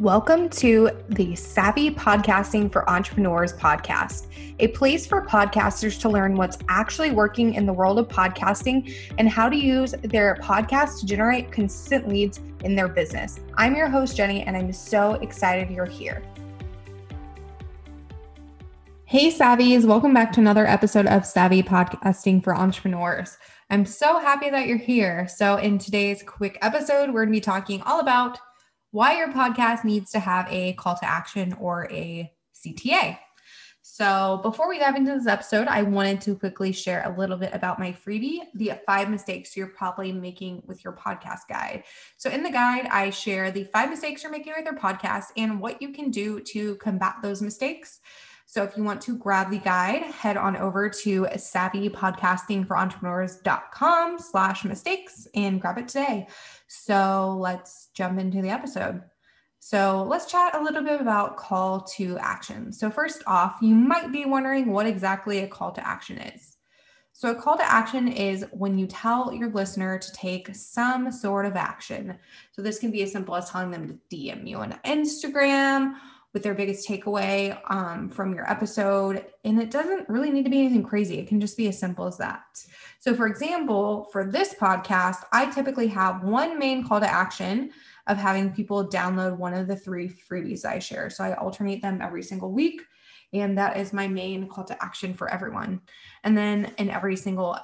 Welcome to the Savvy Podcasting for Entrepreneurs podcast, a place for podcasters to learn what's actually working in the world of podcasting and how to use their podcast to generate consistent leads in their business. I'm your host, Jenny, and I'm so excited you're here. Hey, Savvies, welcome back to another episode of Savvy Podcasting for Entrepreneurs. I'm so happy that you're here. So, in today's quick episode, we're going to be talking all about why your podcast needs to have a call to action or a CTA. So, before we dive into this episode, I wanted to quickly share a little bit about my freebie, the five mistakes you're probably making with your podcast guide. So, in the guide, I share the five mistakes you're making with your podcast and what you can do to combat those mistakes. So if you want to grab the guide, head on over to savvypodcastingforentrepreneurs.com slash mistakes and grab it today. So let's jump into the episode. So let's chat a little bit about call to action. So first off, you might be wondering what exactly a call to action is. So a call to action is when you tell your listener to take some sort of action. So this can be as simple as telling them to DM you on Instagram with their biggest takeaway um, from your episode. And it doesn't really need to be anything crazy, it can just be as simple as that. So, for example, for this podcast, I typically have one main call to action of having people download one of the three freebies I share. So, I alternate them every single week. And that is my main call to action for everyone. And then in every single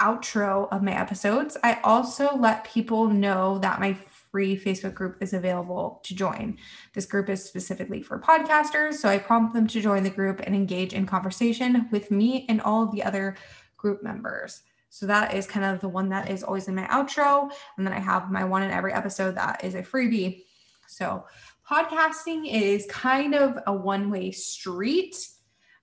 outro of my episodes, I also let people know that my free Facebook group is available to join. This group is specifically for podcasters, so I prompt them to join the group and engage in conversation with me and all of the other group members. So that is kind of the one that is always in my outro. And then I have my one in every episode that is a freebie. So podcasting is kind of a one way street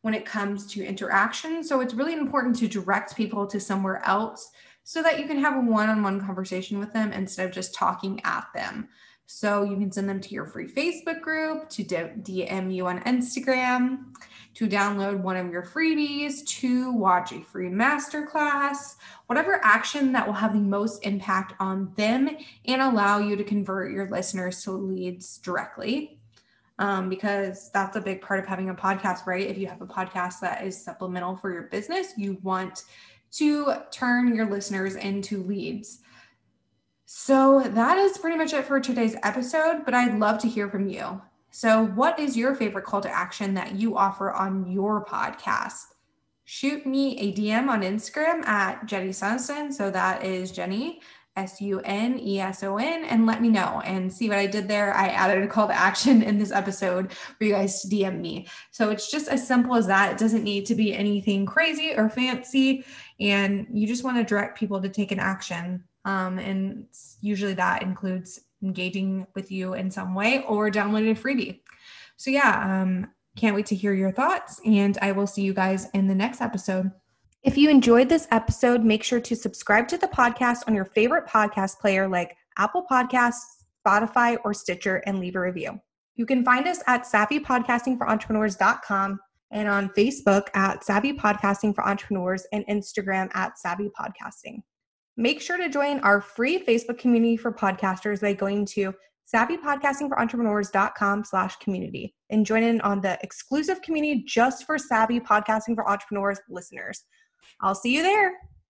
when it comes to interaction. So it's really important to direct people to somewhere else so that you can have a one on one conversation with them instead of just talking at them. So you can send them to your free Facebook group, to DM you on Instagram, to download one of your freebies, to watch a free masterclass, whatever action that will have the most impact on them and allow you to convert your listeners to leads directly. Um, because that's a big part of having a podcast, right? If you have a podcast that is supplemental for your business, you want to turn your listeners into leads. So that is pretty much it for today's episode, but I'd love to hear from you. So, what is your favorite call to action that you offer on your podcast? Shoot me a DM on Instagram at Jenny Suneson. So that is Jenny S U N E S O N, and let me know and see what I did there. I added a call to action in this episode for you guys to DM me. So it's just as simple as that. It doesn't need to be anything crazy or fancy, and you just want to direct people to take an action. Um, and usually that includes engaging with you in some way or downloading a freebie. So, yeah, um, can't wait to hear your thoughts, and I will see you guys in the next episode. If you enjoyed this episode, make sure to subscribe to the podcast on your favorite podcast player like Apple Podcasts, Spotify, or Stitcher and leave a review. You can find us at savvypodcastingforentrepreneurs.com and on Facebook at Savvy Podcasting for Entrepreneurs and Instagram at Savvy Podcasting. Make sure to join our free Facebook community for podcasters by going to savvypodcastingforentrepreneurs.com slash community and join in on the exclusive community just for savvy podcasting for entrepreneurs listeners. I'll see you there.